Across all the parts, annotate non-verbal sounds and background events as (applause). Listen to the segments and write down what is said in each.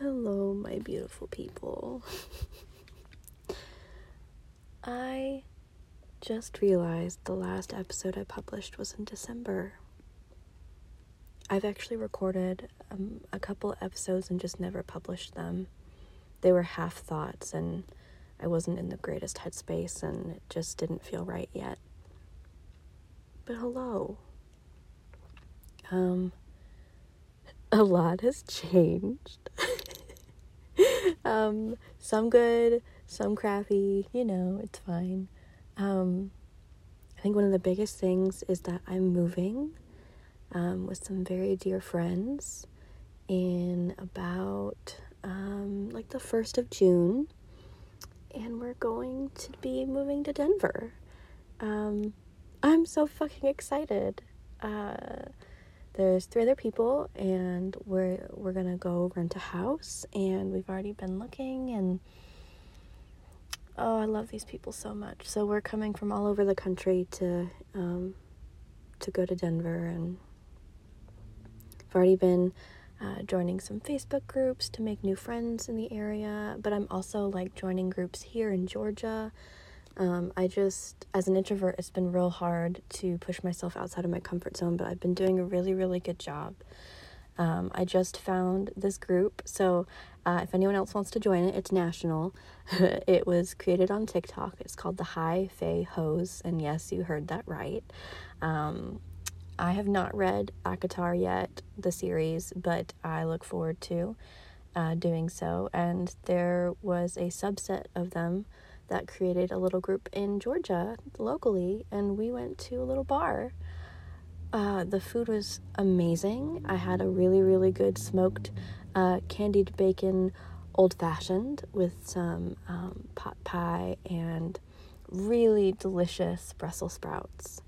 Hello, my beautiful people. I just realized the last episode I published was in December. I've actually recorded um, a couple episodes and just never published them. They were half thoughts, and I wasn't in the greatest headspace, and it just didn't feel right yet. But hello. Um, (laughs) a lot has changed. (laughs) um, some good, some crappy, you know, it's fine. Um, I think one of the biggest things is that I'm moving um, with some very dear friends in about um, like the 1st of June. And we're going to be moving to Denver. Um, I'm so fucking excited. Uh, there's three other people and we're we're gonna go rent a house and we've already been looking and oh i love these people so much. So we're coming from all over the country to um, to go to denver and i've already been uh, joining some facebook groups to make new friends in the area but i'm also like joining groups here in georgia um, I just, as an introvert, it's been real hard to push myself outside of my comfort zone, but I've been doing a really, really good job. Um, I just found this group, so uh, if anyone else wants to join it, it's national. (laughs) it was created on TikTok. It's called the High Fae Hose, and yes, you heard that right. Um, I have not read ACOTAR yet, the series, but I look forward to uh, doing so. And there was a subset of them that created a little group in Georgia locally, and we went to a little bar. Uh, the food was amazing. I had a really, really good smoked uh, candied bacon old fashioned with some um, pot pie and really delicious Brussels sprouts.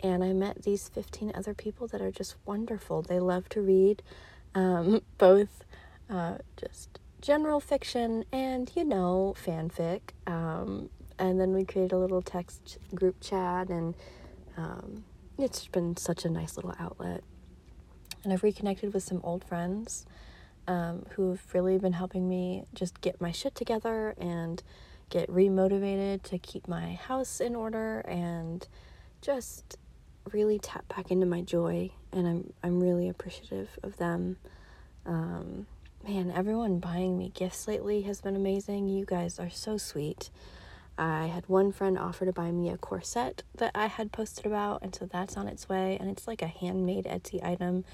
And I met these 15 other people that are just wonderful. They love to read um, (laughs) both uh, just general fiction and, you know, fanfic. Um, and then we created a little text group chat, and um, it's been such a nice little outlet. And I've reconnected with some old friends um, who've really been helping me just get my shit together and get remotivated to keep my house in order and just really tap back into my joy and I'm I'm really appreciative of them. Um, man, everyone buying me gifts lately has been amazing. You guys are so sweet. I had one friend offer to buy me a corset that I had posted about, and so that's on its way, and it's like a handmade Etsy item.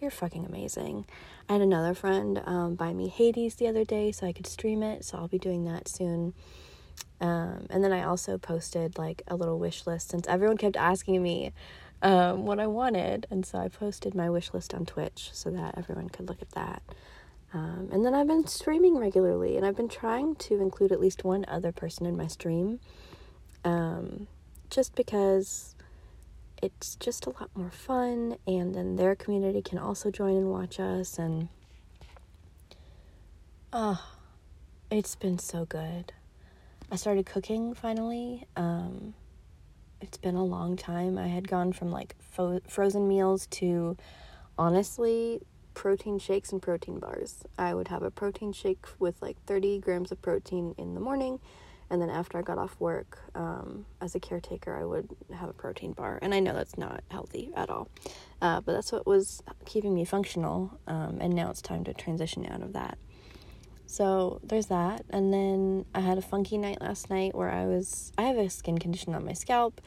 You're fucking amazing. I had another friend um, buy me Hades the other day so I could stream it, so I'll be doing that soon. Um, and then I also posted like a little wish list since everyone kept asking me um, what I wanted, and so I posted my wish list on Twitch so that everyone could look at that. Um, and then I've been streaming regularly, and I've been trying to include at least one other person in my stream, um, just because it's just a lot more fun, and then their community can also join and watch us, and oh, it's been so good. I started cooking finally. Um, it's been a long time. I had gone from like fo- frozen meals to honestly protein shakes and protein bars. I would have a protein shake with like 30 grams of protein in the morning, and then after I got off work um, as a caretaker, I would have a protein bar. And I know that's not healthy at all, uh, but that's what was keeping me functional, um, and now it's time to transition out of that. So there's that, and then I had a funky night last night where I was I have a skin condition on my scalp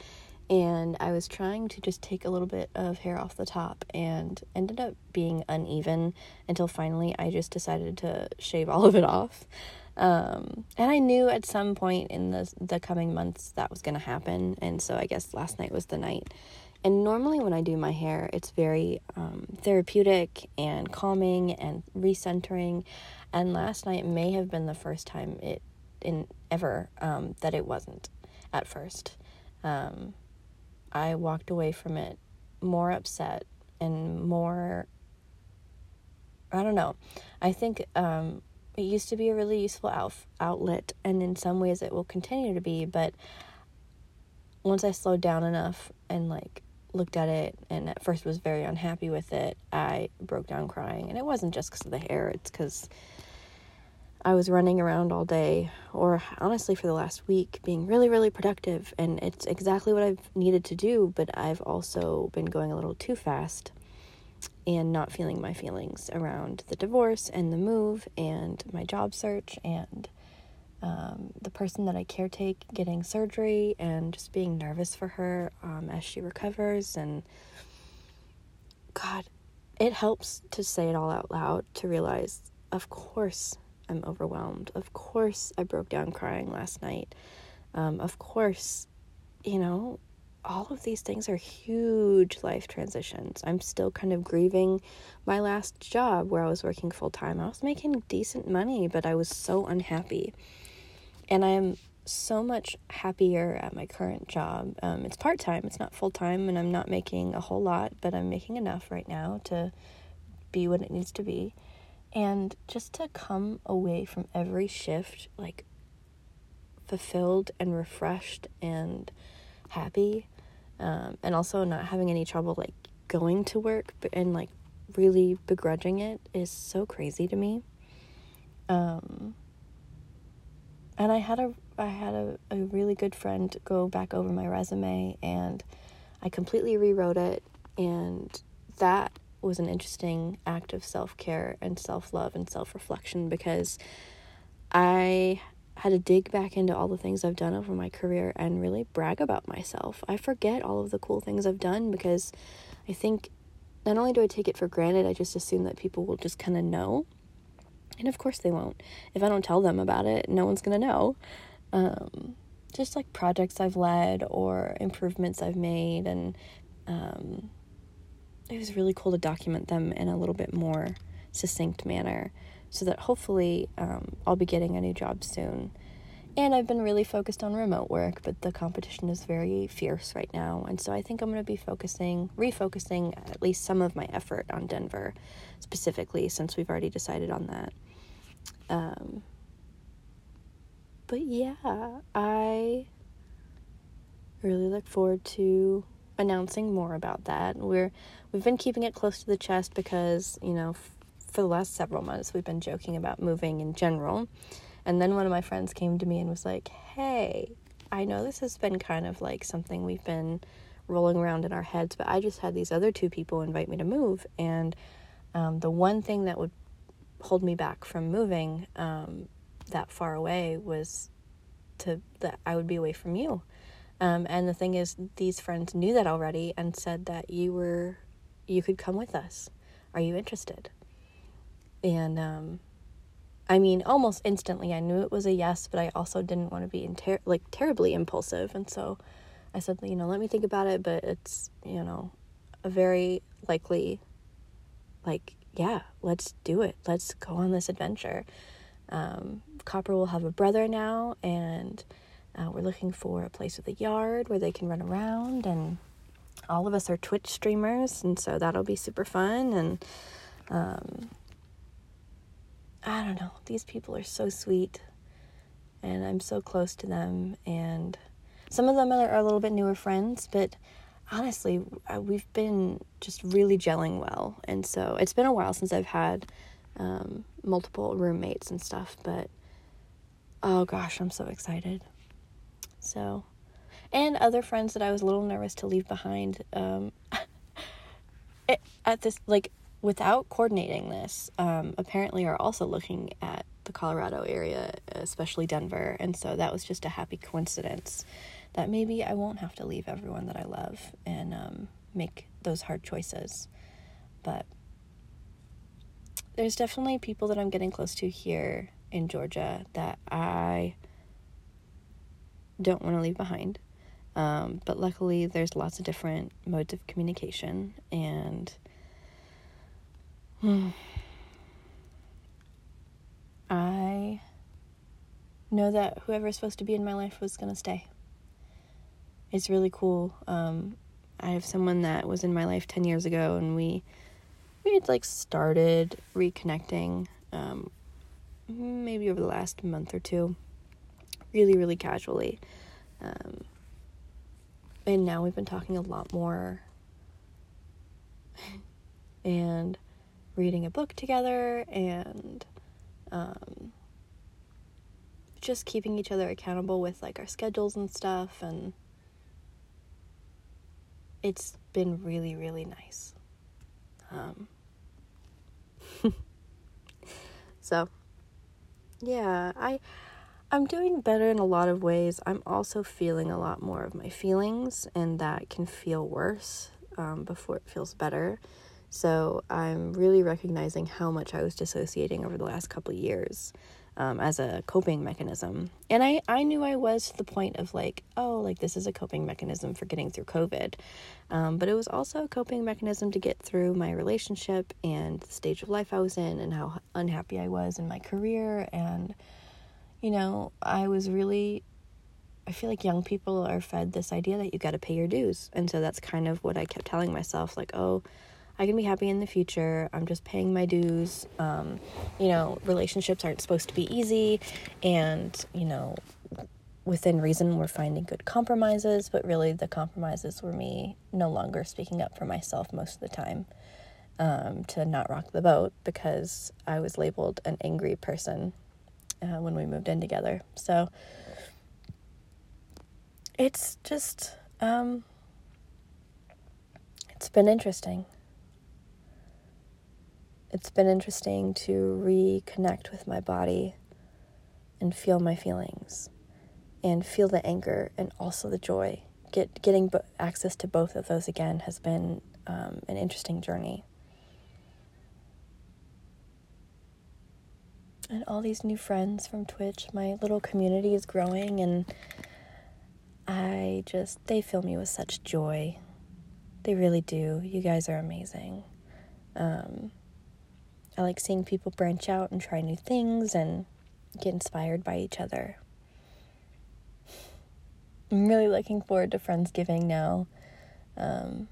and I was trying to just take a little bit of hair off the top and ended up being uneven until finally I just decided to shave (laughs) all of it off. Um, and I knew at some point in the the coming months that was going to happen, and so I guess last night was the night. And normally when I do my hair, it's very um, therapeutic and calming and recentering. And last night may have been the first time it in ever um, that it wasn't at first. I walked away from it more upset and more I don't know. I think um, it used to be a really useful out- outlet, and in some ways it will continue to be. But once I slowed down enough and like looked at it and at first was very unhappy with it, I broke down crying. And it wasn't just because of the hair, it's because I was running around all day, or honestly for the last week, being really, really productive. And it's exactly what I've needed to do, but I've also been going a little too fast and not feeling my feelings around the divorce and the move and my job search and um, the person that I caretake getting surgery and just being nervous for her um, as she recovers. And God, it helps to say it all out loud to realize, of course, I'm overwhelmed. Of course, I broke down crying last night. Um, of course, you know, all of these things are huge life transitions. I'm still kind of grieving my last job where I was working full time. I was making decent money, but I was so unhappy. And I'm so much happier at my current job. Um, it's part time, it's not full time, and I'm not making a whole lot, but I'm making enough right now to be what it needs to be. And just to come away from every shift like fulfilled and refreshed and happy um, and also not having any trouble like going to work and like really begrudging it is so crazy to me. Um, and i had a i had a, a really good friend go back over my resume and i completely rewrote it and that was an interesting act of self-care and self-love and self-reflection because i had to dig back into all the things I've done over my career and really brag about myself. I forget all of the cool things I've done because I think not only do I take it for granted, I just assume that people will just kind of know. And of course they won't. If I don't tell them about it, no one's going to know. Um, just like projects I've led or improvements I've made. And um, it was really cool to document them in a little bit more succinct manner so that hopefully um, I'll be getting a new job soon. And I've been really focused on remote work, but the competition is very fierce right now. And so I think I'm going to be focusing, refocusing at least some of my effort on Denver specifically, since we've already decided on that. Um, but yeah, I really look forward to announcing more about that. We're we've been keeping it close to the chest because you know for the last several months, we've been joking about moving in general. And then one of my friends came to me and was like, Hey, I know this has been kind of like something we've been rolling around in our heads, but I just had these other two people invite me to move. And um, the one thing that would hold me back from moving um, that far away was to that I would be away from you. Um, and the thing is, these friends knew that already and said that you were, you could come with us. Are you interested? And um, I mean, almost instantly, I knew it was a yes, but I also didn't want to be ter- like terribly impulsive, and so I said, you know, let me think about it. But it's you know, a very likely, like, yeah, let's do it. Let's go on this adventure. Um, Copper will have a brother now, and uh, we're looking for a place with a yard where they can run around, and all of us are Twitch streamers, and so that'll be super fun. And um, I don't know. These people are so sweet, and I'm so close to them. And some of them are, a little bit newer friends, but honestly, we've been just really gelling well. And so it's been a while since I've had um, multiple roommates and stuff, but oh gosh, I'm so excited. So, and other friends that I was a little nervous to leave behind. Um, (laughs) at this, like, without coordinating this, um, apparently are also looking at the Colorado area, especially Denver. And so that was just a happy coincidence that maybe I won't have to leave everyone that I love and um, make those hard choices. But there's definitely people that I'm getting close to here in Georgia that I don't want to leave behind. Um, but luckily, there's lots of different modes of communication, and (sighs) I know that whoever's supposed to be in my life was going to stay. It's really cool. Um, I have someone that was in my life 10 years ago and we we had like started reconnecting um, maybe over the last month or two. Really, really casually. Um, and now we've been talking a lot more (laughs) and reading a book together and um, just keeping each other accountable with like our schedules and stuff and it's been really really nice um, (laughs) so yeah i i'm doing better in a lot of ways i'm also feeling a lot more of my feelings and that can feel worse um, before it feels better so i'm really recognizing how much i was dissociating over the last couple years um, as a coping mechanism. And I, I knew I was to the point of like, oh, like this is a coping mechanism for getting through COVID. Um, but it was also a coping mechanism to get through my relationship and the stage of life I was in and how unhappy I was in my career. And, you know, I was really, I feel like young people are fed this idea that you got to pay your dues. And so that's kind of what I kept telling myself like, oh, I can be happy in the future. I'm just paying my dues. Um, you know, relationships aren't supposed to be easy, and you know, within reason, we're finding good compromises. But really, the compromises were me no longer speaking up for myself most of the time um, to not rock the boat because I was labeled an angry person uh, when we moved in together. So it's just um, it's been interesting it's been interesting to reconnect with my body and feel my feelings and feel the anger and also the joy. Get getting bo- access to both of those again has been um, an interesting journey. And all these new friends from Twitch, my little community is growing, and I just, they fill me with such joy. They really do. You guys are amazing. Um, I like seeing people branch out and try new things and get inspired by each other. I'm really looking forward to Friendsgiving now. Um,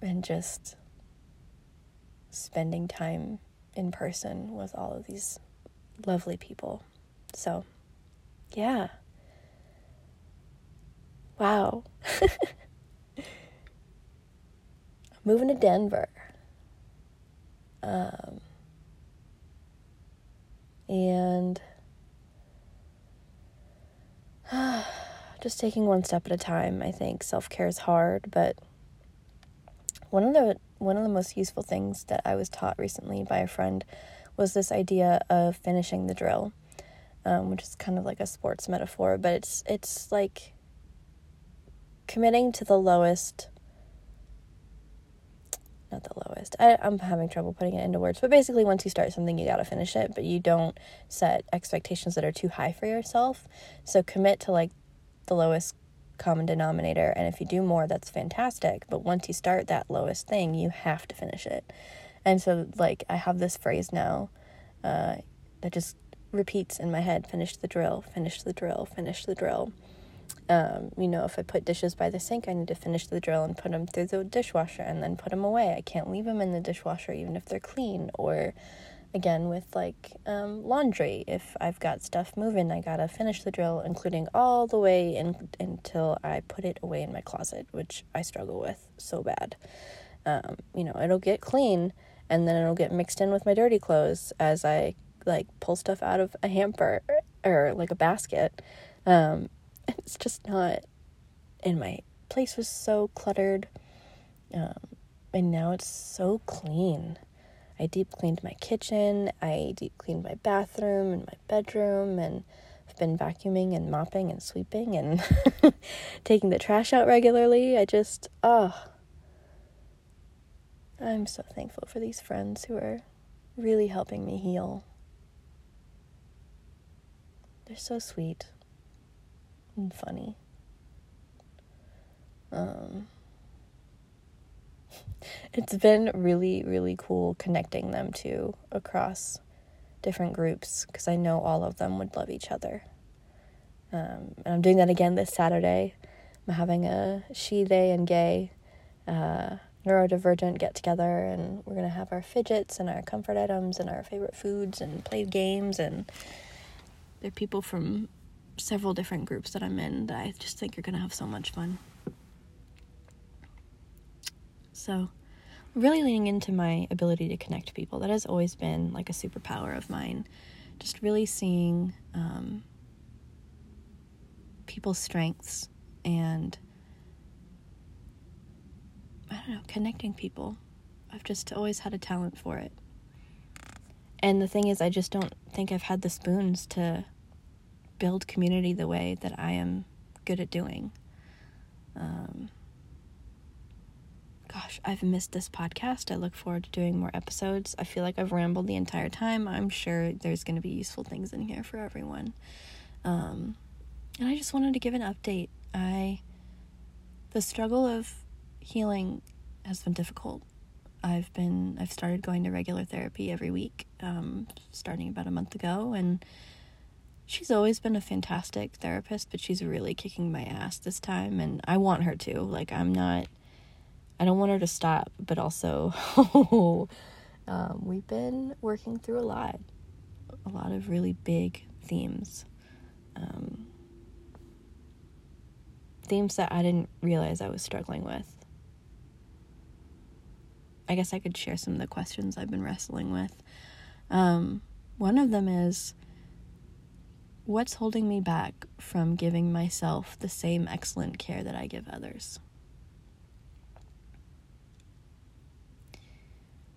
and just spending time in person with all of these lovely people. So, yeah. Wow. (laughs) Moving to Denver. Um, and (sighs) just taking one step at a time. I think self care is hard, but one of the one of the most useful things that I was taught recently by a friend was this idea of finishing the drill, um, which is kind of like a sports metaphor, but it's it's like committing to the lowest not the lowest. I, I'm having trouble putting it into words, but basically, once you start something, you gotta finish it, but you don't set expectations that are too high for yourself. So commit to like the lowest common denominator, and if you do more, that's fantastic. But once you start that lowest thing, you have to finish it. And so, like, I have this phrase now uh, that just repeats in my head finish the drill, finish the drill, finish the drill. Um, you know, if I put dishes by the sink, I need to finish the drill and put them through the dishwasher and then put them away. I can't leave them in the dishwasher even if they're clean. Or again, with like um, laundry, if I've got stuff moving, I gotta finish the drill, including all the way in, until I put it away in my closet, which I struggle with so bad. Um, you know, it'll get clean and then it'll get mixed in with my dirty clothes as I like pull stuff out of a hamper or like a basket. Um, it's just not and my place was so cluttered um, and now it's so clean i deep cleaned my kitchen i deep cleaned my bathroom and my bedroom and i've been vacuuming and mopping and sweeping and (laughs) taking the trash out regularly. I just oh i'm so thankful for these friends who are really helping me heal. They're so sweet and funny. Um, it's been really, really cool connecting them to across different groups because I know all of them would love each other. Um, and I'm doing that again this Saturday. I'm having a she, they, and gay uh, neurodivergent get together, and we're gonna have our fidgets and our comfort items and our favorite foods and play games. And there are people from several different groups that I'm in that I just think are going to have so much fun. So, really leaning into my ability to connect people. That has always been like a superpower of mine. Just really seeing um, people's strengths and I don't know, connecting people. I've just always had a talent for it. And the thing is, I just don't think I've had the spoons to build community the way that I am good at doing. Um, gosh, I've missed this podcast. I look forward to doing more episodes. I feel like I've rambled the entire time. I'm sure there's going to be useful things in here for everyone. Um, and I just wanted to give an update. I, the struggle of healing has been difficult. I've been, I've started going to regular therapy every week, um, starting about a month ago, and she's always been a fantastic therapist, but she's really kicking my ass this time, and I want her to. Like, I'm not, I don't want her to stop, but also, (laughs) um, we've been working through a lot, a lot of really big themes. Um, themes that I didn't realize I was struggling with. I guess I could share some of the questions I've been wrestling with. Um, one of them is What's holding me back from giving myself the same excellent care that I give others?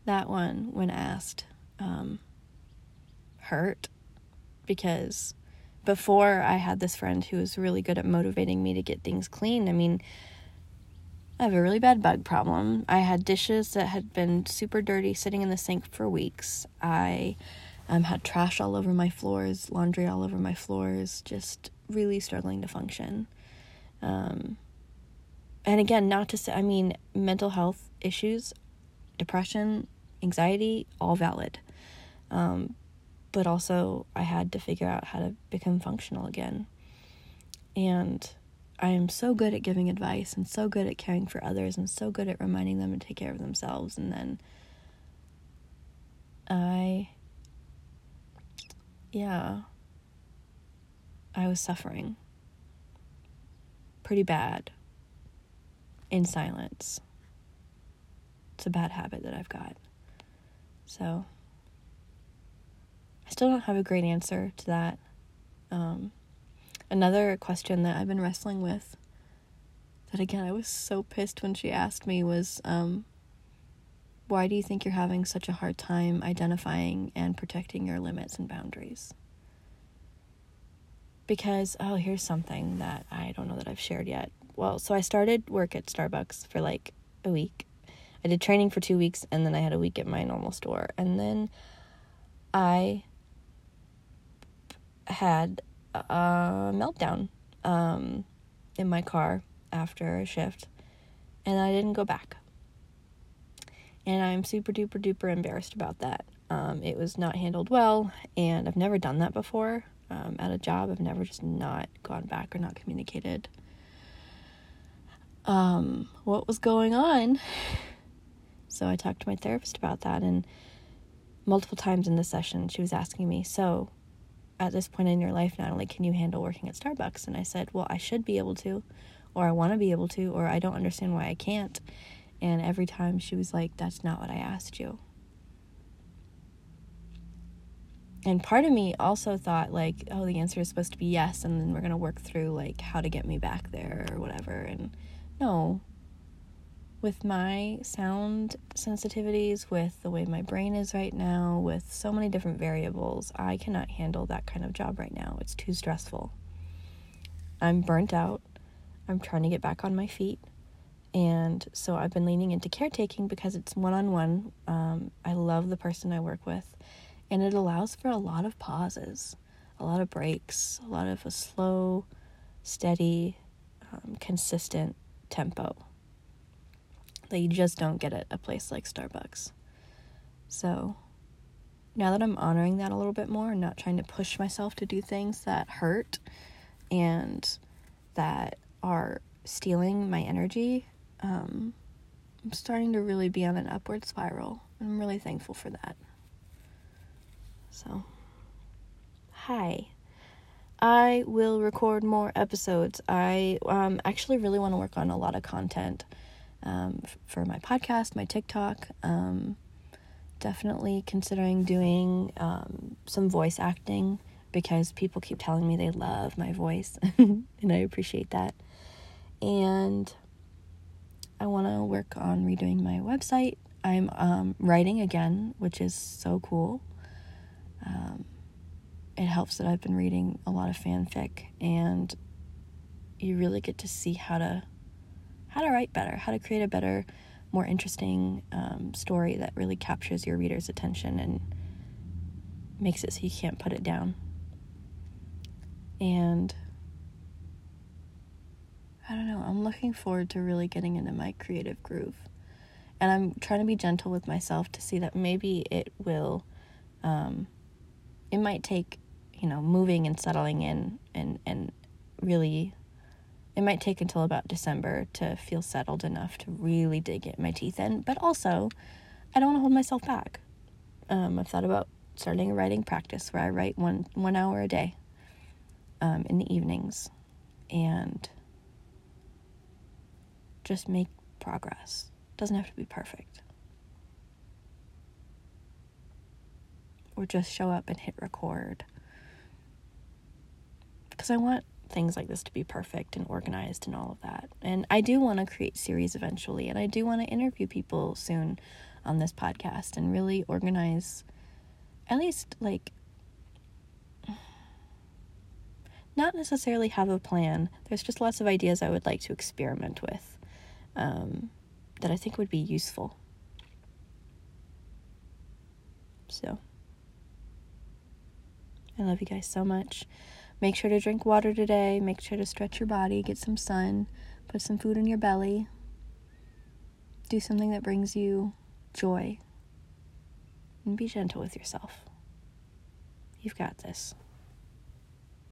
That one, when asked, um, hurt because before I had this friend who was really good at motivating me to get things clean. I mean, I have a really bad bug problem. I had dishes that had been super dirty sitting in the sink for weeks. I um, had trash all over my floors, laundry all over my floors, just really struggling to function. Um, and again, not to say, I mean, mental health issues, depression, anxiety, all valid. Um, but also, I had to figure out how to become functional again. And I am so good at giving advice and so good at caring for others and so good at reminding them to take care of themselves. And then I yeah, I was suffering pretty bad in silence. It's a bad habit that I've got. So, I still don't have a great answer to that. Um, another question that I've been wrestling with, that again, I was so pissed when she asked me, was um, why do you think you're having such a hard time identifying and protecting your limits and boundaries? Because, oh, here's something that I don't know that I've shared yet. Well, so I started work at Starbucks for like a week. I did training for two weeks and then I had a week at my normal store. And then I had a meltdown um, in my car after a shift and I didn't go back and I'm super duper duper embarrassed about that. Um, it was not handled well, and I've never done that before um, at a job. I've never just not gone back or not communicated um, what was going on. So I talked to my therapist about that, and multiple times in the session, she was asking me, So, at this point in your life, only can you handle working at Starbucks, and I said, Well, I should be able to, or I want to be able to, or I don't understand why I can't. And every time she was like, That's not what I asked you. And part of me also thought, like, oh, the answer is supposed to be yes, and then we're going to work through, like, how to get me back there or whatever. And no. With my sound sensitivities, with the way my brain is right now, with so many different variables, I cannot handle that kind of job right now. It's too stressful. I'm burnt out. I'm trying to get back on my feet. And so I've been leaning into caretaking because it's one on one. I love the person I work with, and it allows for a lot of pauses, a lot of breaks, a lot of a slow, steady, um, consistent tempo that you just don't get at a place like Starbucks. So now that I'm honoring that a little bit more and not trying to push myself to do things that hurt and that are stealing my energy, um, I'm starting to really be on an upward spiral. I'm really thankful for that. So, hi. I will record more episodes. I um, actually really want to work on a lot of content. Um, for my podcast, my TikTok. Um, definitely considering doing um, some voice acting because people keep telling me they love my voice, (laughs) and I appreciate that. And I want to work on redoing my website. I'm um, writing again, which is so cool. Um, it helps that I've been reading a lot of fanfic, and you really get to see how to how to write better, how to create a better, more interesting um, story that really captures your reader's attention and makes it so you can't put it down. And I don't know, I'm looking forward to really getting into my creative groove. And I'm trying to be gentle with myself to see that maybe it will, um, it might take, you know, moving and settling in and, and really it might take until about December to feel settled enough to really dig it my teeth in. But also, I don't want to hold myself back. Um, I've thought about starting a writing practice where I write one one hour a day um, in the evenings, and just make progress. Doesn't have to be perfect. Or just show up and hit record. Because I want things like this to be perfect and organized and all of that. And I do want to create series eventually, and I do want to interview people soon on this podcast and really organize at least like not necessarily have a plan. There's just lots of ideas I would like to experiment with um, that I think would be useful. So, I love you guys so much. Make sure to drink water today. Make sure to stretch your body, get some sun, put some food in your belly. Do something that brings you joy. And be gentle with yourself. You've got this.